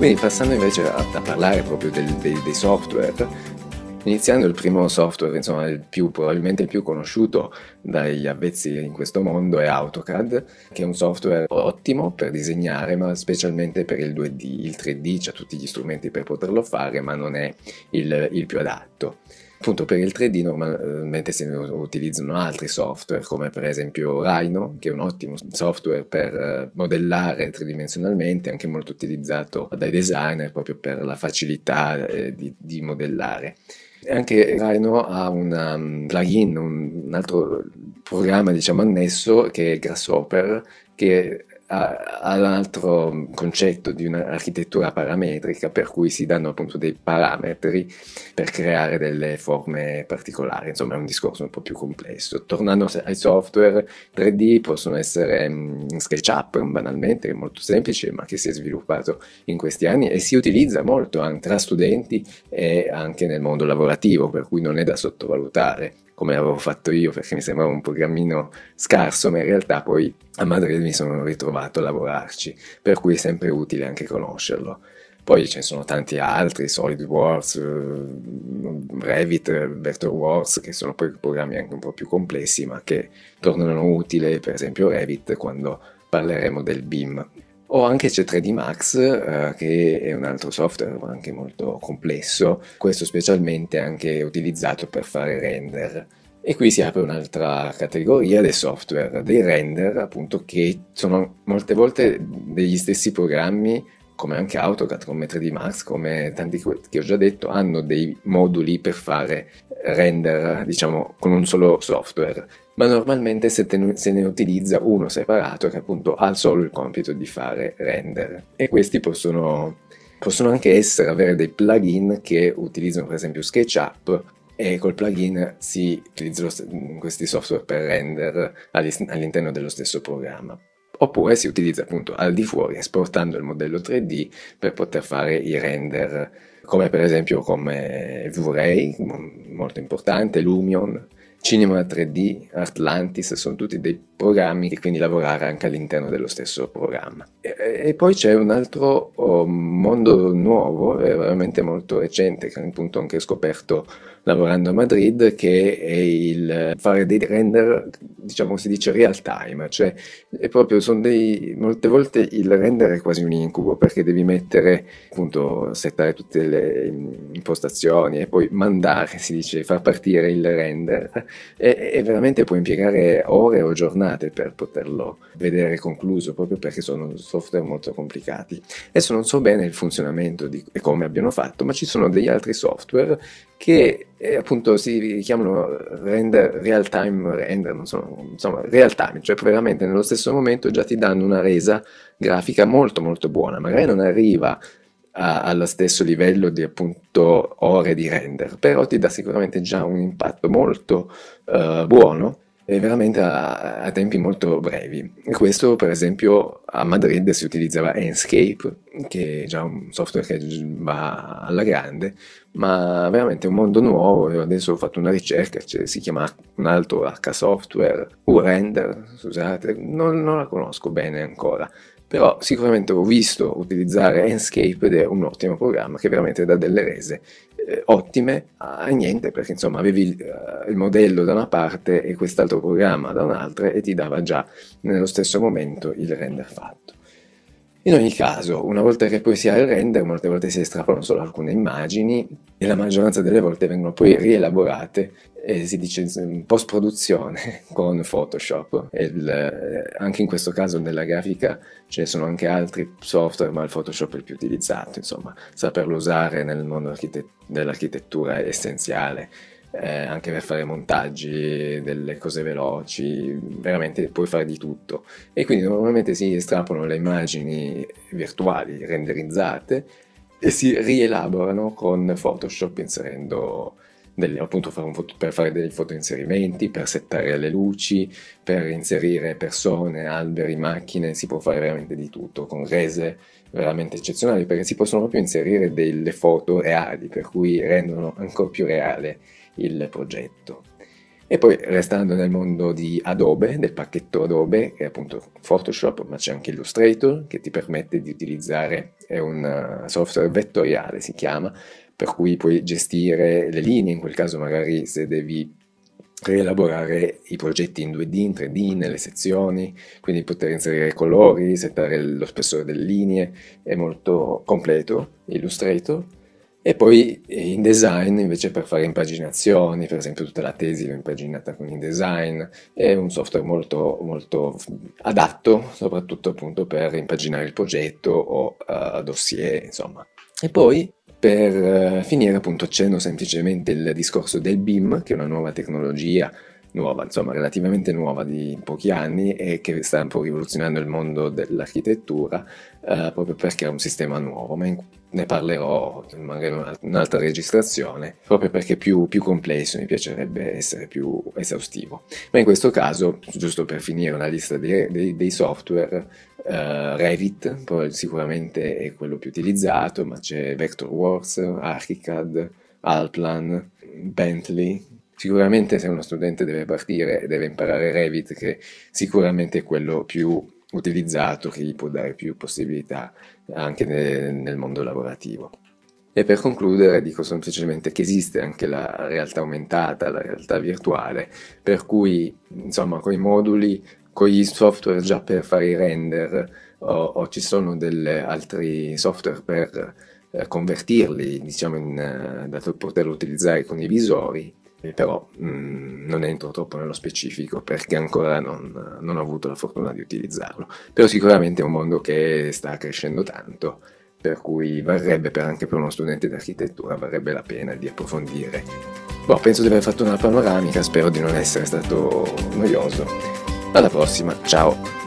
Quindi passando invece a, a parlare proprio del, dei, dei software, Iniziando il primo software, insomma, il più, probabilmente il più conosciuto dagli avvezzi in questo mondo è AutoCAD, che è un software ottimo per disegnare, ma specialmente per il 2D. Il 3D c'ha tutti gli strumenti per poterlo fare, ma non è il, il più adatto. Appunto per il 3D normalmente si utilizzano altri software come per esempio Rhino che è un ottimo software per eh, modellare tridimensionalmente anche molto utilizzato dai designer proprio per la facilità eh, di, di modellare. Anche Rhino ha un um, plugin, un, altro programma diciamo annesso che è Grasshopper che ha un altro concetto di un'architettura parametrica per cui si danno appunto dei parametri per creare delle forme particolari, insomma è un discorso un po' più complesso. Tornando ai software 3D possono essere um, SketchUp banalmente, che è molto semplice ma che si è sviluppato in questi anni e si utilizza molto anche tra studenti e anche nel mondo lavorativo, per cui non è da sottovalutare come avevo fatto io perché mi sembrava un programmino scarso, ma in realtà poi a Madrid mi sono ritrovato a lavorarci, per cui è sempre utile anche conoscerlo. Poi ce ne sono tanti altri, SolidWorks, eh, Revit, Vectorworks, che sono poi programmi anche un po' più complessi, ma che tornano utili, per esempio Revit, quando parleremo del BIM. O anche c'è 3D Max, eh, che è un altro software anche molto complesso, questo specialmente anche utilizzato per fare render. E qui si apre un'altra categoria dei software, dei render, appunto, che sono molte volte degli stessi programmi, come anche AutoCAD, come 3D Max, come tanti che ho già detto, hanno dei moduli per fare render, diciamo, con un solo software ma normalmente se, te, se, ne utilizza uno separato che appunto ha solo il compito di fare render. E questi possono, possono anche essere, avere dei plugin che utilizzano per esempio SketchUp e col plugin si utilizzano questi software per render all'interno dello stesso programma. Oppure si utilizza appunto al di fuori esportando il modello 3D per poter fare i render, come per esempio come V-Ray, molto importante, Lumion, Cinema 3D, Atlantis, sono tutti dei programmi e quindi lavorare anche all'interno dello stesso programma. E, e poi c'è un altro oh, mondo nuovo, veramente molto recente, che appunto anche scoperto lavorando a Madrid, che è il fare dei render, diciamo si dice real time, cioè è proprio, sono dei, molte volte il render è quasi un incubo perché devi mettere, appunto, settare tutte le impostazioni e poi mandare, si dice, far partire il render e, e veramente puoi impiegare ore o giornate per poterlo vedere concluso, proprio perché sono software molto complicati. Adesso non so bene il funzionamento di, e come abbiano fatto, ma ci sono degli altri software che eh, appunto si chiamano render, real time render, non so, insomma real time, cioè veramente nello stesso momento già ti danno una resa grafica molto molto buona, magari non arriva a, allo stesso livello di appunto ore di render, però ti dà sicuramente già un impatto molto uh, buono veramente a, a, tempi molto brevi. questo, per esempio, a Madrid si utilizzava Enscape, che è già un software che va alla grande, ma veramente un mondo nuovo. Io adesso ho fatto una ricerca, cioè, si chiama un altro H Software, U-Render, scusate, non, non la conosco bene ancora, però sicuramente ho visto utilizzare Enscape ed è un ottimo programma che veramente dà delle rese eh, ottime a niente perché insomma avevi uh, il modello da una parte e quest'altro programma da un'altra e ti dava già nello stesso momento il render fatto. In ogni caso, una volta che poi si ha il render, molte volte si estrapolano solo alcune immagini e la maggioranza delle volte vengono poi rielaborate e si dice in post produzione con Photoshop. Il, eh, anche in questo caso nella grafica ce ne sono anche altri software, ma il Photoshop è il più utilizzato, insomma, saperlo usare nel mondo dell'architettura è essenziale eh, anche per fare montaggi, delle cose veloci, veramente puoi fare di tutto. E quindi normalmente si estrapolano le immagini virtuali renderizzate e si rielaborano con Photoshop inserendo delle, appunto fare foto, per fare dei fotoinserimenti, per settare le luci, per inserire persone, alberi, macchine, si può fare veramente di tutto con rese veramente eccezionali perché si possono proprio inserire delle foto reali per cui rendono ancora più reale il progetto. E poi restando nel mondo di Adobe, del pacchetto Adobe, che è appunto Photoshop, ma c'è anche Illustrator che ti permette di utilizzare, è un eh, software vettoriale si chiama, per cui puoi gestire le linee, in quel caso magari se devi rielaborare i progetti in 2D, in 3D, nelle sezioni, quindi poter inserire colori, settare lo spessore delle linee, è molto completo Illustrator e poi InDesign invece per fare impaginazioni, per esempio tutta la tesi l'ho impaginata con InDesign, è un software molto, molto adatto soprattutto appunto per impaginare il progetto o uh, dossier, insomma. E poi per uh, finire appunto accenno semplicemente il discorso del BIM, che è una nuova tecnologia nuova, insomma relativamente nuova di pochi anni e che sta un po' rivoluzionando il mondo dell'architettura eh, proprio perché è un sistema nuovo, ma in, ne parlerò magari in un'altra registrazione proprio perché più, più complesso, mi piacerebbe essere più esaustivo. Ma in questo caso, giusto per finire una lista dei, dei, dei software, Uh, Revit sicuramente è quello più utilizzato, ma c'è Vectorworks, Archicad, Alplan, Bentley, Sicuramente se uno studente deve partire e deve imparare Revit, che sicuramente è quello più utilizzato, che gli può dare più possibilità anche nel, nel mondo lavorativo. E per concludere dico semplicemente che esiste anche la realtà aumentata, la realtà virtuale, per cui insomma con i moduli, con gli software già per fare i render o, o ci sono altri software per eh, convertirli diciamo in, eh, da poterlo utilizzare con i visori, però mh, mm, non entro troppo nello specifico perché ancora non, non, ho avuto la fortuna di utilizzarlo. Però sicuramente è un mondo che sta crescendo tanto, per cui varrebbe per anche per uno studente di architettura, varrebbe la pena di approfondire. Boh, penso di aver fatto una panoramica, spero di non essere stato noioso. Alla prossima, ciao!